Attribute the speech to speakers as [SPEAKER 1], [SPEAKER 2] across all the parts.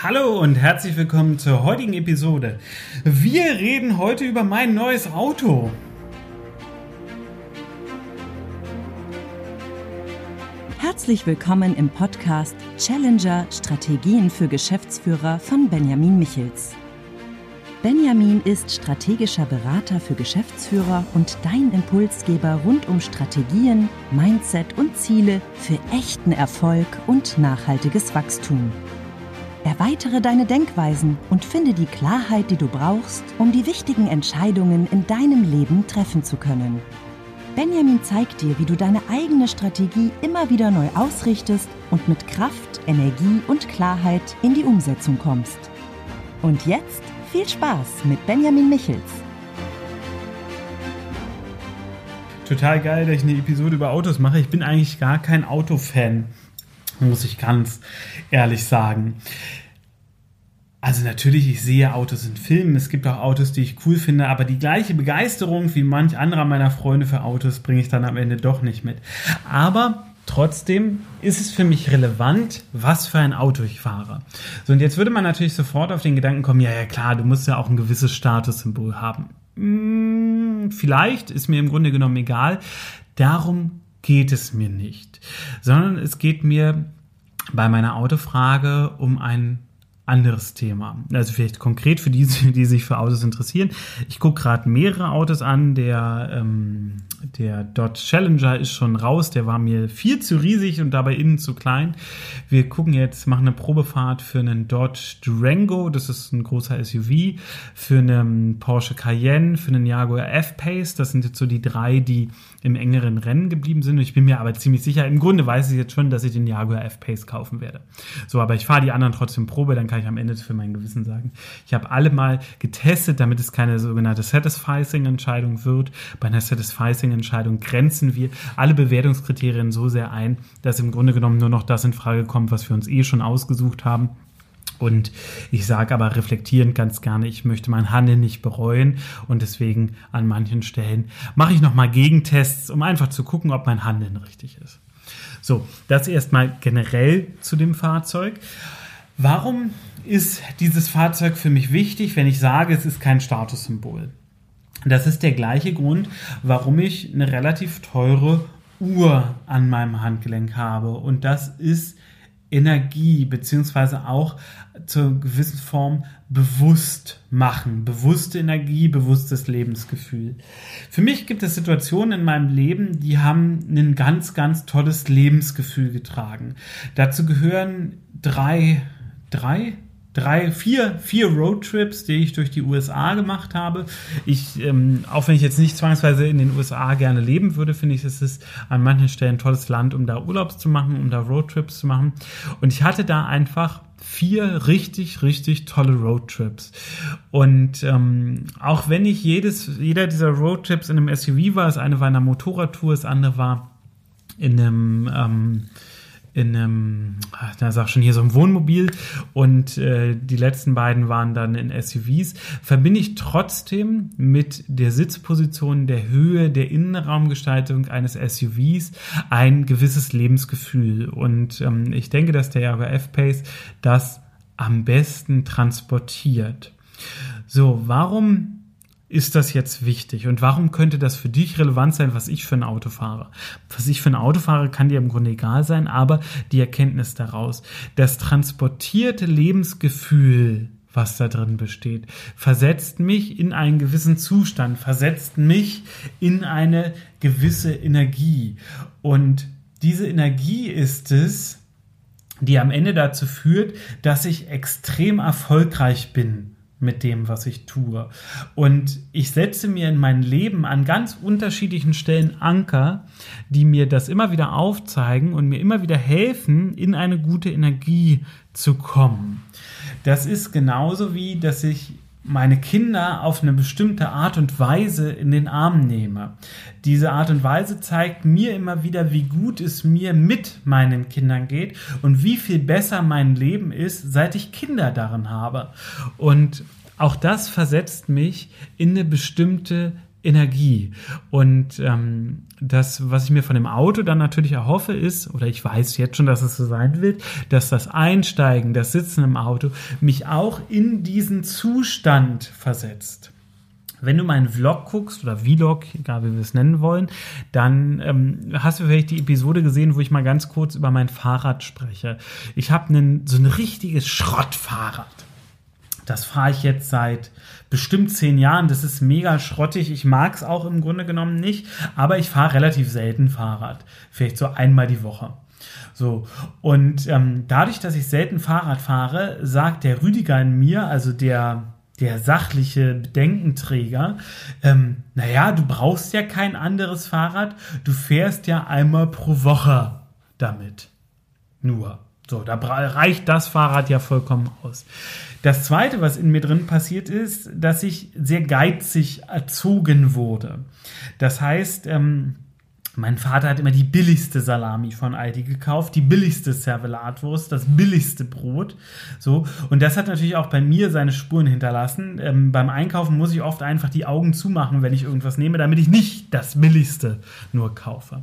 [SPEAKER 1] Hallo und herzlich willkommen zur heutigen Episode. Wir reden heute über mein neues Auto.
[SPEAKER 2] Herzlich willkommen im Podcast Challenger Strategien für Geschäftsführer von Benjamin Michels. Benjamin ist strategischer Berater für Geschäftsführer und dein Impulsgeber rund um Strategien, Mindset und Ziele für echten Erfolg und nachhaltiges Wachstum. Erweitere deine Denkweisen und finde die Klarheit, die du brauchst, um die wichtigen Entscheidungen in deinem Leben treffen zu können. Benjamin zeigt dir, wie du deine eigene Strategie immer wieder neu ausrichtest und mit Kraft, Energie und Klarheit in die Umsetzung kommst. Und jetzt viel Spaß mit Benjamin Michels.
[SPEAKER 1] Total geil, dass ich eine Episode über Autos mache. Ich bin eigentlich gar kein Autofan muss ich ganz ehrlich sagen. Also natürlich, ich sehe Autos in Filmen, es gibt auch Autos, die ich cool finde, aber die gleiche Begeisterung wie manch anderer meiner Freunde für Autos bringe ich dann am Ende doch nicht mit. Aber trotzdem ist es für mich relevant, was für ein Auto ich fahre. So, und jetzt würde man natürlich sofort auf den Gedanken kommen, ja, ja klar, du musst ja auch ein gewisses Statussymbol haben. Hm, vielleicht ist mir im Grunde genommen egal. Darum geht es mir nicht, sondern es geht mir bei meiner Autofrage um ein anderes Thema. Also vielleicht konkret für die, die sich für Autos interessieren. Ich gucke gerade mehrere Autos an. Der, ähm, der Dodge Challenger ist schon raus. Der war mir viel zu riesig und dabei innen zu klein. Wir gucken jetzt, machen eine Probefahrt für einen Dodge Durango. Das ist ein großer SUV. Für einen Porsche Cayenne, für einen Jaguar F-Pace. Das sind jetzt so die drei, die im engeren Rennen geblieben sind. Ich bin mir aber ziemlich sicher, im Grunde weiß ich jetzt schon, dass ich den Jaguar F-Pace kaufen werde. So, aber ich fahre die anderen trotzdem Probe, dann kann ich am Ende für mein Gewissen sagen. Ich habe alle mal getestet, damit es keine sogenannte Satisficing-Entscheidung wird. Bei einer Satisficing-Entscheidung grenzen wir alle Bewertungskriterien so sehr ein, dass im Grunde genommen nur noch das in Frage kommt, was wir uns eh schon ausgesucht haben. Und ich sage aber reflektierend ganz gerne, ich möchte mein Handeln nicht bereuen und deswegen an manchen Stellen mache ich nochmal Gegentests, um einfach zu gucken, ob mein Handeln richtig ist. So, das erstmal generell zu dem Fahrzeug. Warum ist dieses Fahrzeug für mich wichtig, wenn ich sage, es ist kein Statussymbol? Das ist der gleiche Grund, warum ich eine relativ teure Uhr an meinem Handgelenk habe. Und das ist Energie beziehungsweise auch zur gewissen Form bewusst machen. Bewusste Energie, bewusstes Lebensgefühl. Für mich gibt es Situationen in meinem Leben, die haben ein ganz, ganz tolles Lebensgefühl getragen. Dazu gehören drei, drei, drei, vier, vier Roadtrips, die ich durch die USA gemacht habe. Ich, ähm, auch wenn ich jetzt nicht zwangsweise in den USA gerne leben würde, finde ich, es ist an manchen Stellen ein tolles Land, um da Urlaubs zu machen, um da Roadtrips zu machen. Und ich hatte da einfach vier richtig, richtig tolle Roadtrips. Und ähm, auch wenn ich jedes, jeder dieser Roadtrips in einem SUV war, das eine war in einer Motorradtour, das andere war in einem ähm, in einem, da sag schon hier so ein Wohnmobil und äh, die letzten beiden waren dann in SUVs, verbinde ich trotzdem mit der Sitzposition, der Höhe, der Innenraumgestaltung eines SUVs ein gewisses Lebensgefühl. Und ähm, ich denke, dass der Jaguar F-Pace das am besten transportiert. So, warum ist das jetzt wichtig und warum könnte das für dich relevant sein, was ich für ein Auto fahre? Was ich für ein Auto fahre, kann dir im Grunde egal sein, aber die Erkenntnis daraus, das transportierte Lebensgefühl, was da drin besteht, versetzt mich in einen gewissen Zustand, versetzt mich in eine gewisse Energie. Und diese Energie ist es, die am Ende dazu führt, dass ich extrem erfolgreich bin mit dem, was ich tue. Und ich setze mir in mein Leben an ganz unterschiedlichen Stellen Anker, die mir das immer wieder aufzeigen und mir immer wieder helfen, in eine gute Energie zu kommen. Das ist genauso wie, dass ich meine Kinder auf eine bestimmte Art und Weise in den Arm nehme. Diese Art und Weise zeigt mir immer wieder, wie gut es mir mit meinen Kindern geht und wie viel besser mein Leben ist, seit ich Kinder darin habe. Und auch das versetzt mich in eine bestimmte Energie. Und ähm, das, was ich mir von dem Auto dann natürlich erhoffe, ist, oder ich weiß jetzt schon, dass es so sein wird, dass das Einsteigen, das Sitzen im Auto mich auch in diesen Zustand versetzt. Wenn du meinen Vlog guckst oder Vlog, egal wie wir es nennen wollen, dann ähm, hast du vielleicht die Episode gesehen, wo ich mal ganz kurz über mein Fahrrad spreche. Ich habe so ein richtiges Schrottfahrrad. Das fahre ich jetzt seit bestimmt zehn Jahren. Das ist mega schrottig. Ich mag es auch im Grunde genommen nicht, aber ich fahre relativ selten Fahrrad. Vielleicht so einmal die Woche. So, und ähm, dadurch, dass ich selten Fahrrad fahre, sagt der Rüdiger in mir, also der der sachliche Bedenkenträger, ähm, naja, du brauchst ja kein anderes Fahrrad, du fährst ja einmal pro Woche damit. Nur. So, da reicht das Fahrrad ja vollkommen aus. Das zweite, was in mir drin passiert ist, dass ich sehr geizig erzogen wurde. Das heißt, ähm, mein Vater hat immer die billigste Salami von Aldi gekauft, die billigste Servelatwurst, das billigste Brot. So. Und das hat natürlich auch bei mir seine Spuren hinterlassen. Ähm, beim Einkaufen muss ich oft einfach die Augen zumachen, wenn ich irgendwas nehme, damit ich nicht das billigste nur kaufe.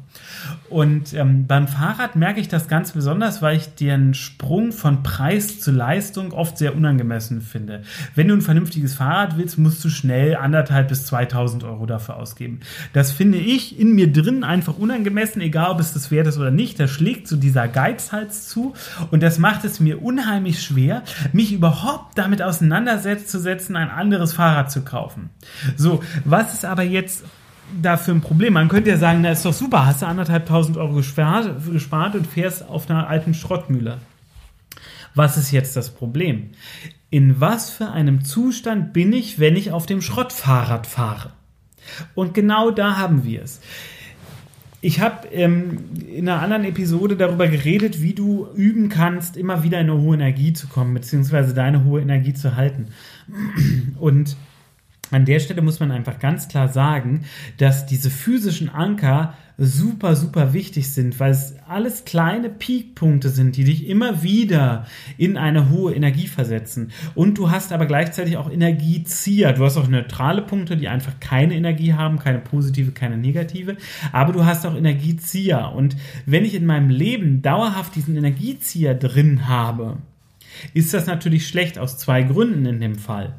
[SPEAKER 1] Und ähm, beim Fahrrad merke ich das ganz besonders, weil ich den Sprung von Preis zu Leistung oft sehr unangemessen finde. Wenn du ein vernünftiges Fahrrad willst, musst du schnell anderthalb bis 2000 Euro dafür ausgeben. Das finde ich in mir drin einfach einfach unangemessen, egal ob es das wert ist oder nicht. Da schlägt so dieser Geizhals zu und das macht es mir unheimlich schwer, mich überhaupt damit auseinanderzusetzen, ein anderes Fahrrad zu kaufen. So, was ist aber jetzt da für ein Problem? Man könnte ja sagen, na ist doch super, hast du anderthalb tausend Euro gespart, gespart und fährst auf einer alten Schrottmühle. Was ist jetzt das Problem? In was für einem Zustand bin ich, wenn ich auf dem Schrottfahrrad fahre? Und genau da haben wir es. Ich habe ähm, in einer anderen Episode darüber geredet, wie du üben kannst, immer wieder in eine hohe Energie zu kommen, beziehungsweise deine hohe Energie zu halten. Und an der Stelle muss man einfach ganz klar sagen, dass diese physischen Anker super, super wichtig sind, weil es alles kleine Peakpunkte sind, die dich immer wieder in eine hohe Energie versetzen. Und du hast aber gleichzeitig auch Energiezieher. Du hast auch neutrale Punkte, die einfach keine Energie haben, keine positive, keine negative. Aber du hast auch Energiezieher. Und wenn ich in meinem Leben dauerhaft diesen Energiezieher drin habe, ist das natürlich schlecht aus zwei Gründen in dem Fall.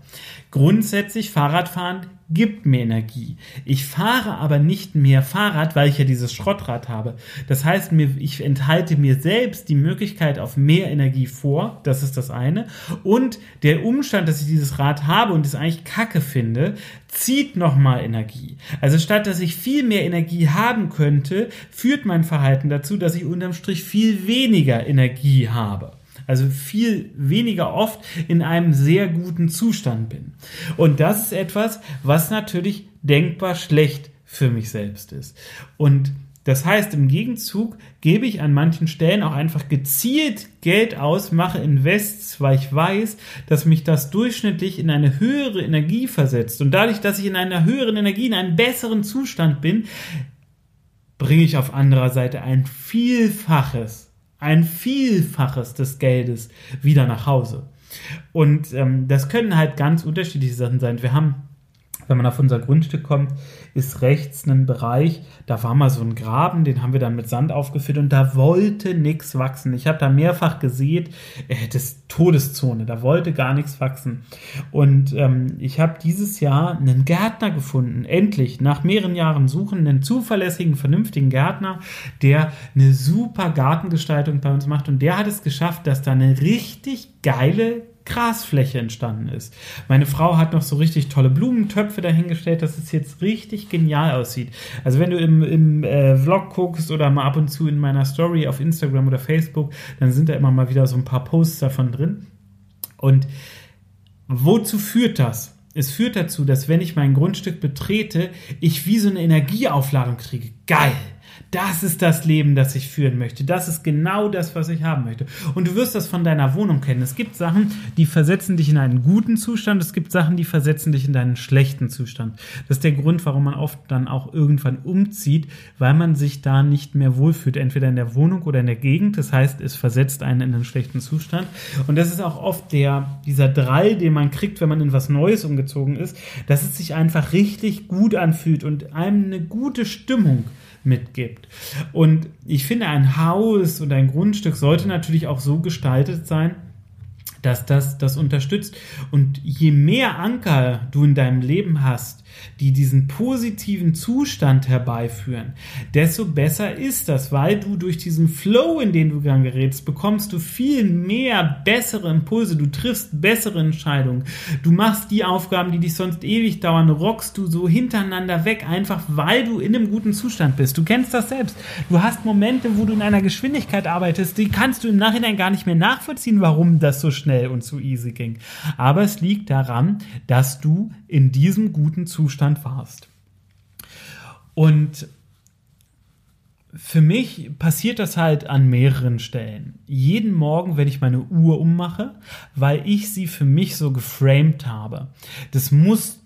[SPEAKER 1] Grundsätzlich Fahrradfahren gibt mir Energie. Ich fahre aber nicht mehr Fahrrad, weil ich ja dieses Schrottrad habe. Das heißt, ich enthalte mir selbst die Möglichkeit auf mehr Energie vor. Das ist das eine. Und der Umstand, dass ich dieses Rad habe und es eigentlich kacke finde, zieht nochmal Energie. Also statt dass ich viel mehr Energie haben könnte, führt mein Verhalten dazu, dass ich unterm Strich viel weniger Energie habe. Also viel weniger oft in einem sehr guten Zustand bin. Und das ist etwas, was natürlich denkbar schlecht für mich selbst ist. Und das heißt, im Gegenzug gebe ich an manchen Stellen auch einfach gezielt Geld aus, mache Invests, weil ich weiß, dass mich das durchschnittlich in eine höhere Energie versetzt. Und dadurch, dass ich in einer höheren Energie, in einem besseren Zustand bin, bringe ich auf anderer Seite ein Vielfaches ein Vielfaches des Geldes wieder nach Hause. Und ähm, das können halt ganz unterschiedliche Sachen sein. Wir haben wenn man auf unser Grundstück kommt, ist rechts ein Bereich, da war mal so ein Graben, den haben wir dann mit Sand aufgefüllt und da wollte nichts wachsen. Ich habe da mehrfach gesehen, äh, das Todeszone, da wollte gar nichts wachsen. Und ähm, ich habe dieses Jahr einen Gärtner gefunden, endlich, nach mehreren Jahren Suchen, einen zuverlässigen, vernünftigen Gärtner, der eine super Gartengestaltung bei uns macht und der hat es geschafft, dass da eine richtig geile Grasfläche entstanden ist. Meine Frau hat noch so richtig tolle Blumentöpfe dahingestellt, dass es jetzt richtig genial aussieht. Also wenn du im, im äh, Vlog guckst oder mal ab und zu in meiner Story auf Instagram oder Facebook, dann sind da immer mal wieder so ein paar Posts davon drin. Und wozu führt das? Es führt dazu, dass wenn ich mein Grundstück betrete, ich wie so eine Energieaufladung kriege. Geil! Das ist das Leben, das ich führen möchte. Das ist genau das, was ich haben möchte. Und du wirst das von deiner Wohnung kennen. Es gibt Sachen, die versetzen dich in einen guten Zustand. Es gibt Sachen, die versetzen dich in deinen schlechten Zustand. Das ist der Grund, warum man oft dann auch irgendwann umzieht, weil man sich da nicht mehr wohlfühlt. Entweder in der Wohnung oder in der Gegend. Das heißt, es versetzt einen in einen schlechten Zustand. Und das ist auch oft der, dieser Drall, den man kriegt, wenn man in was Neues umgezogen ist, dass es sich einfach richtig gut anfühlt und einem eine gute Stimmung mitgibt. Und ich finde, ein Haus und ein Grundstück sollte natürlich auch so gestaltet sein, dass das das unterstützt. Und je mehr Anker du in deinem Leben hast, die diesen positiven Zustand herbeiführen, desto besser ist das, weil du durch diesen Flow, in den du dann gerätst, bekommst du viel mehr bessere Impulse, du triffst bessere Entscheidungen, du machst die Aufgaben, die dich sonst ewig dauern, rockst du so hintereinander weg, einfach weil du in einem guten Zustand bist. Du kennst das selbst. Du hast Momente, wo du in einer Geschwindigkeit arbeitest, die kannst du im Nachhinein gar nicht mehr nachvollziehen, warum das so schnell und so easy ging. Aber es liegt daran, dass du in diesem guten Zustand warst. Und für mich passiert das halt an mehreren Stellen. Jeden Morgen, wenn ich meine Uhr ummache, weil ich sie für mich so geframed habe. Das musst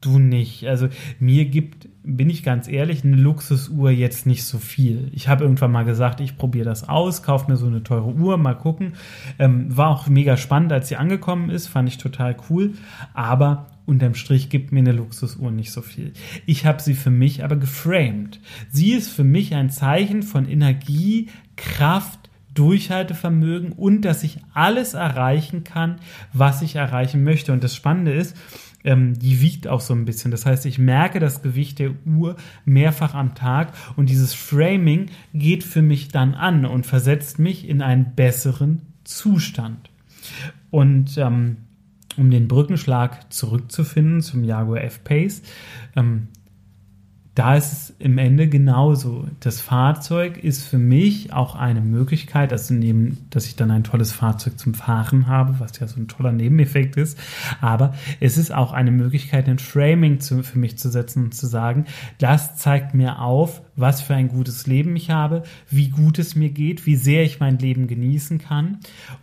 [SPEAKER 1] du nicht. Also mir gibt bin ich ganz ehrlich, eine Luxusuhr jetzt nicht so viel. Ich habe irgendwann mal gesagt, ich probiere das aus, kaufe mir so eine teure Uhr, mal gucken. Ähm, war auch mega spannend, als sie angekommen ist, fand ich total cool. Aber unterm Strich gibt mir eine Luxusuhr nicht so viel. Ich habe sie für mich aber geframed. Sie ist für mich ein Zeichen von Energie, Kraft, Durchhaltevermögen und dass ich alles erreichen kann, was ich erreichen möchte. Und das Spannende ist, ähm, die wiegt auch so ein bisschen. Das heißt, ich merke das Gewicht der Uhr mehrfach am Tag und dieses Framing geht für mich dann an und versetzt mich in einen besseren Zustand. Und ähm, um den Brückenschlag zurückzufinden zum Jaguar F-Pace, ähm, da ist es im Ende genauso. Das Fahrzeug ist für mich auch eine Möglichkeit, also neben, dass ich dann ein tolles Fahrzeug zum Fahren habe, was ja so ein toller Nebeneffekt ist, aber es ist auch eine Möglichkeit, ein Framing zu, für mich zu setzen und zu sagen, das zeigt mir auf, was für ein gutes Leben ich habe, wie gut es mir geht, wie sehr ich mein Leben genießen kann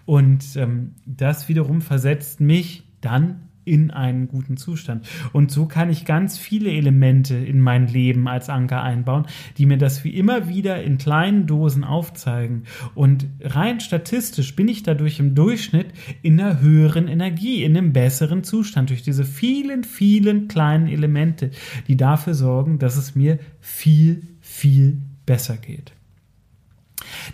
[SPEAKER 1] und ähm, das wiederum versetzt mich dann in einen guten Zustand. Und so kann ich ganz viele Elemente in mein Leben als Anker einbauen, die mir das wie immer wieder in kleinen Dosen aufzeigen. Und rein statistisch bin ich dadurch im Durchschnitt in einer höheren Energie, in einem besseren Zustand durch diese vielen, vielen kleinen Elemente, die dafür sorgen, dass es mir viel, viel besser geht.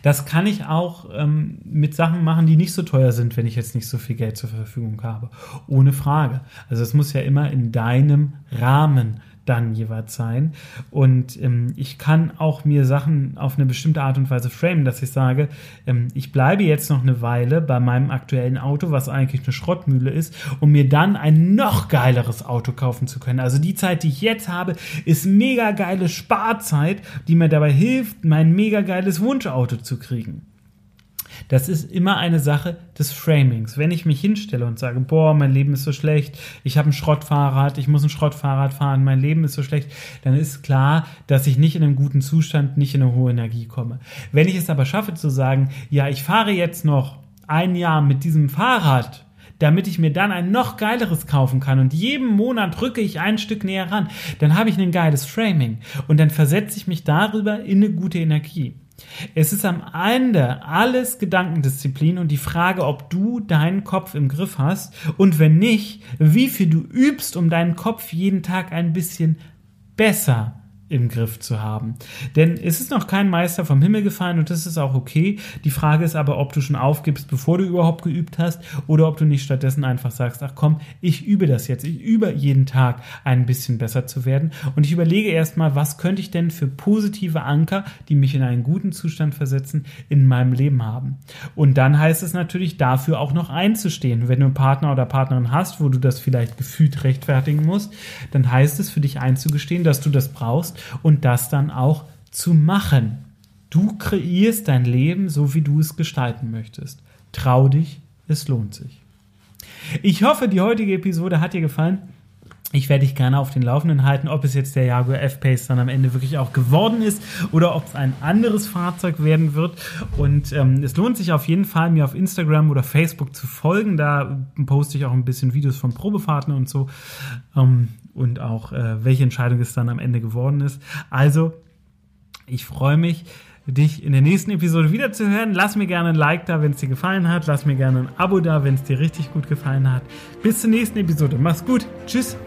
[SPEAKER 1] Das kann ich auch ähm, mit Sachen machen, die nicht so teuer sind, wenn ich jetzt nicht so viel Geld zur Verfügung habe. Ohne Frage. Also es muss ja immer in deinem Rahmen dann jeweils sein. Und ähm, ich kann auch mir Sachen auf eine bestimmte Art und Weise framen, dass ich sage, ähm, ich bleibe jetzt noch eine Weile bei meinem aktuellen Auto, was eigentlich eine Schrottmühle ist, um mir dann ein noch geileres Auto kaufen zu können. Also die Zeit, die ich jetzt habe, ist mega geile Sparzeit, die mir dabei hilft, mein mega geiles Wunschauto zu kriegen. Das ist immer eine Sache des Framings. Wenn ich mich hinstelle und sage, boah, mein Leben ist so schlecht, ich habe ein Schrottfahrrad, ich muss ein Schrottfahrrad fahren, mein Leben ist so schlecht, dann ist klar, dass ich nicht in einem guten Zustand, nicht in eine hohe Energie komme. Wenn ich es aber schaffe zu sagen, ja, ich fahre jetzt noch ein Jahr mit diesem Fahrrad, damit ich mir dann ein noch geileres kaufen kann und jeden Monat rücke ich ein Stück näher ran, dann habe ich ein geiles Framing und dann versetze ich mich darüber in eine gute Energie. Es ist am Ende alles Gedankendisziplin und die Frage, ob du deinen Kopf im Griff hast und wenn nicht, wie viel du übst, um deinen Kopf jeden Tag ein bisschen besser im Griff zu haben. Denn es ist noch kein Meister vom Himmel gefallen und das ist auch okay. Die Frage ist aber, ob du schon aufgibst, bevor du überhaupt geübt hast oder ob du nicht stattdessen einfach sagst, ach komm, ich übe das jetzt. Ich übe jeden Tag ein bisschen besser zu werden und ich überlege erstmal, was könnte ich denn für positive Anker, die mich in einen guten Zustand versetzen, in meinem Leben haben. Und dann heißt es natürlich, dafür auch noch einzustehen. Wenn du einen Partner oder Partnerin hast, wo du das vielleicht gefühlt rechtfertigen musst, dann heißt es für dich einzugestehen, dass du das brauchst und das dann auch zu machen. Du kreierst dein Leben so, wie du es gestalten möchtest. Trau dich, es lohnt sich. Ich hoffe, die heutige Episode hat dir gefallen. Ich werde dich gerne auf den Laufenden halten, ob es jetzt der Jaguar F-Pace dann am Ende wirklich auch geworden ist oder ob es ein anderes Fahrzeug werden wird. Und ähm, es lohnt sich auf jeden Fall, mir auf Instagram oder Facebook zu folgen. Da poste ich auch ein bisschen Videos von Probefahrten und so. Ähm, und auch, äh, welche Entscheidung es dann am Ende geworden ist. Also, ich freue mich dich in der nächsten Episode wiederzuhören. Lass mir gerne ein Like da, wenn es dir gefallen hat. Lass mir gerne ein Abo da, wenn es dir richtig gut gefallen hat. Bis zur nächsten Episode. Mach's gut. Tschüss.